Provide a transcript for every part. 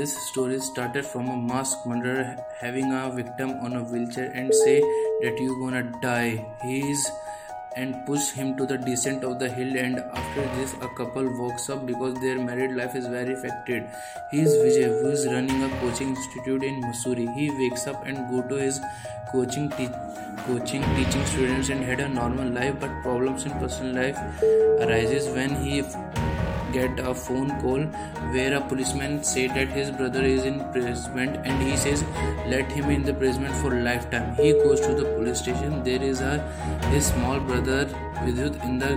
This story started from a masked murderer having a victim on a wheelchair and say that you gonna die. He is and push him to the descent of the hill and after this a couple walks up because their married life is very affected he is vijay who is running a coaching institute in Mussoorie he wakes up and go to his coaching te- coaching teaching students and had a normal life but problems in personal life arises when he get a phone call where a policeman said that his brother is in imprisonment and he says let him in the imprisonment for lifetime. He goes to the police station. There is a his small brother Vidyut in the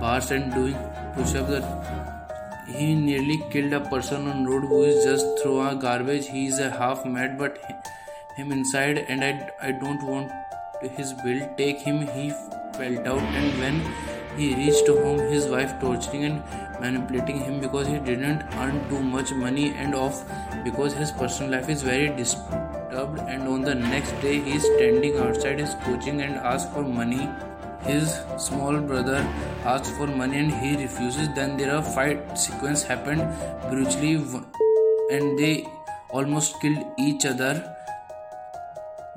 bars and doing push-up. That he nearly killed a person on road who is just throw a garbage. He is a half mad but him inside and I, I don't want his will take him. He felt out and when he reached home his wife torturing and manipulating him because he didn't earn too much money and off because his personal life is very disturbed and on the next day he is standing outside his coaching and asks for money. His small brother asks for money and he refuses. Then there are fight sequence happened brutally and they almost killed each other.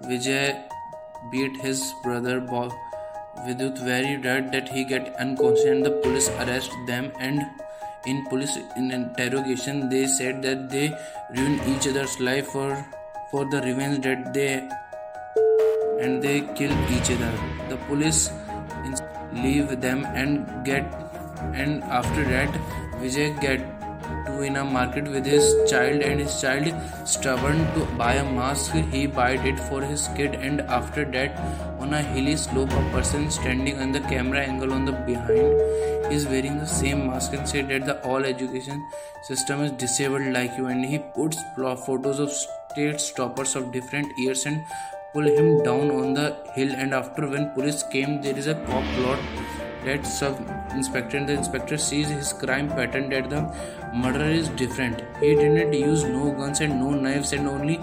Vijay beat his brother Bob Vidyut very red that he get unconscious and the police arrest them and in police in interrogation they said that they ruined each other's life for for the revenge that they and they kill each other. The police leave them and get and after that vijay get in a market with his child and his child stubborn to buy a mask. He bought it for his kid and after that on a hilly slope a person standing on the camera angle on the behind is wearing the same mask and said that the all education system is disabled like you. And he puts photos of state stoppers of different years and pull him down on the hill. And after when police came there is a cop plot that sub inspector and the inspector sees his crime pattern that the murderer is different. He didn't use no guns and no knives and only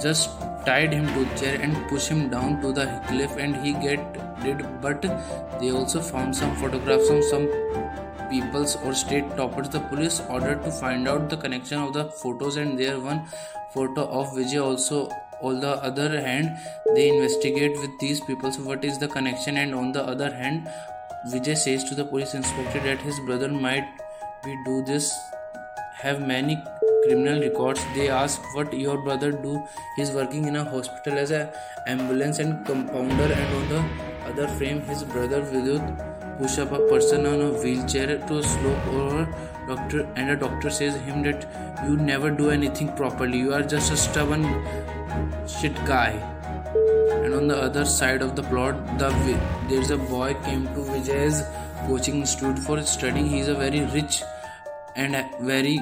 just tied him to chair and push him down to the cliff and he get dead. But they also found some photographs of some peoples or state toppers. The police ordered to find out the connection of the photos and there one photo of vijay also. On the other hand they investigate with these people so what is the connection and on the other hand vijay says to the police inspector that his brother might be do this. Have many criminal records. They ask what your brother do? He's working in a hospital as a ambulance and compounder and on the other frame his brother Vidyut push up a person on a wheelchair to a slope or a doctor and a doctor says him that you never do anything properly. You are just a stubborn shit guy and on the other side of the plot the there's a boy came to vijay's coaching institute for studying he is a very rich and very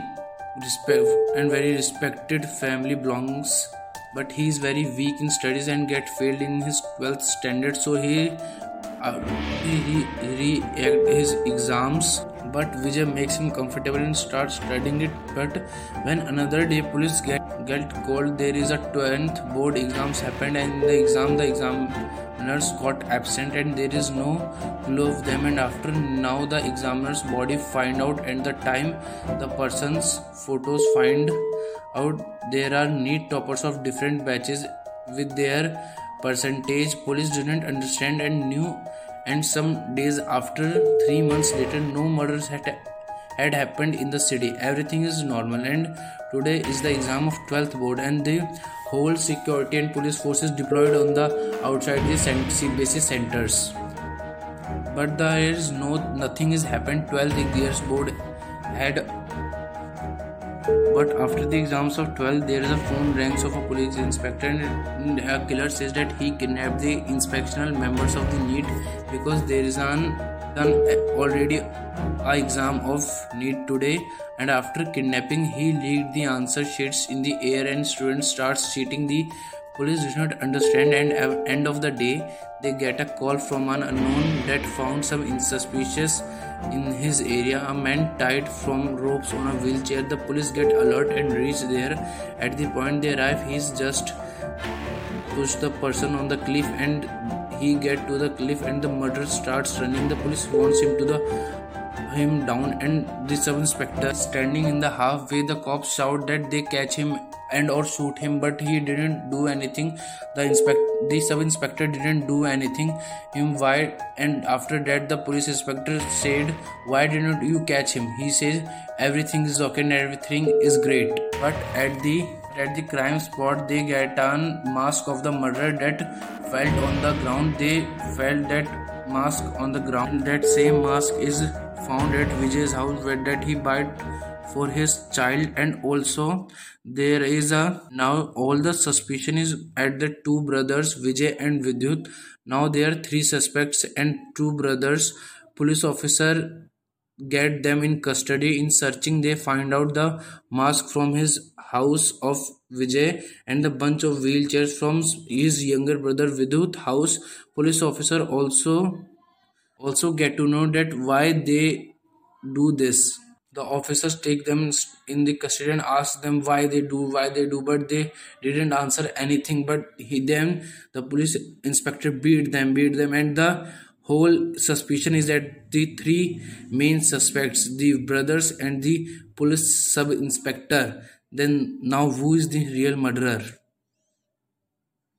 respect and very respected family belongs but he is very weak in studies and get failed in his 12th standard. So he uh, he, his exams but Vijay makes him comfortable and starts studying it. But when another day police get, get called, there is a 12th board exams happened and in the exam the examiners got absent and there is no clue of them and after now the examiner's body find out and the time the person's photos find out there are NEET toppers of different batches with their percentage police didn't understand and knew and some days after 3 months later no murders had had happened in the city. Everything is normal and today is the exam of 12th board and the whole security and police forces deployed on the outside the CBSE centers. But there is no nothing has happened. 12th years board had but after the exams of 12 there is a phone rings of a police inspector and a killer says that he kidnapped the inspectional members of the NEET because there is an, already a exam of NEET today. And after kidnapping he leaked the answer sheets in the air and students starts cheating. The police does not understand and at end of the day they get a call from an unknown that found some suspicious in his area, a man tied from ropes on a wheelchair. The police get alert and reach there. At the point they arrive, he's just pushed the person on the cliff and he get to the cliff and the murderer starts running. The police wants him to the him down and the sub-inspector standing in the halfway the cops shout that they catch him and or shoot him but he didn't do anything. The inspect the sub-inspector didn't do anything. Him why and after that the police inspector said why didn't you catch him? He says everything is okay and everything is great. But at the at the crime spot they get a mask of the murderer that fell on the ground. They felt that mask on the ground. That same mask is found at vijay's house where that he bought for his child and also there is a now all the suspicion is at the two brothers vijay and vidyut. Now there are three suspects and two brothers. Police officer get them in custody. In searching they find out the mask from his house of vijay and the bunch of wheelchairs from his younger brother vidyut house. Police officer also also get to know that why they do this the officers take them in the custody and ask them why they do why they do but they didn't answer anything. But he then the police inspector beat them beat them and the whole suspicion is that the three main suspects the brothers and the police sub inspector then now who is the real murderer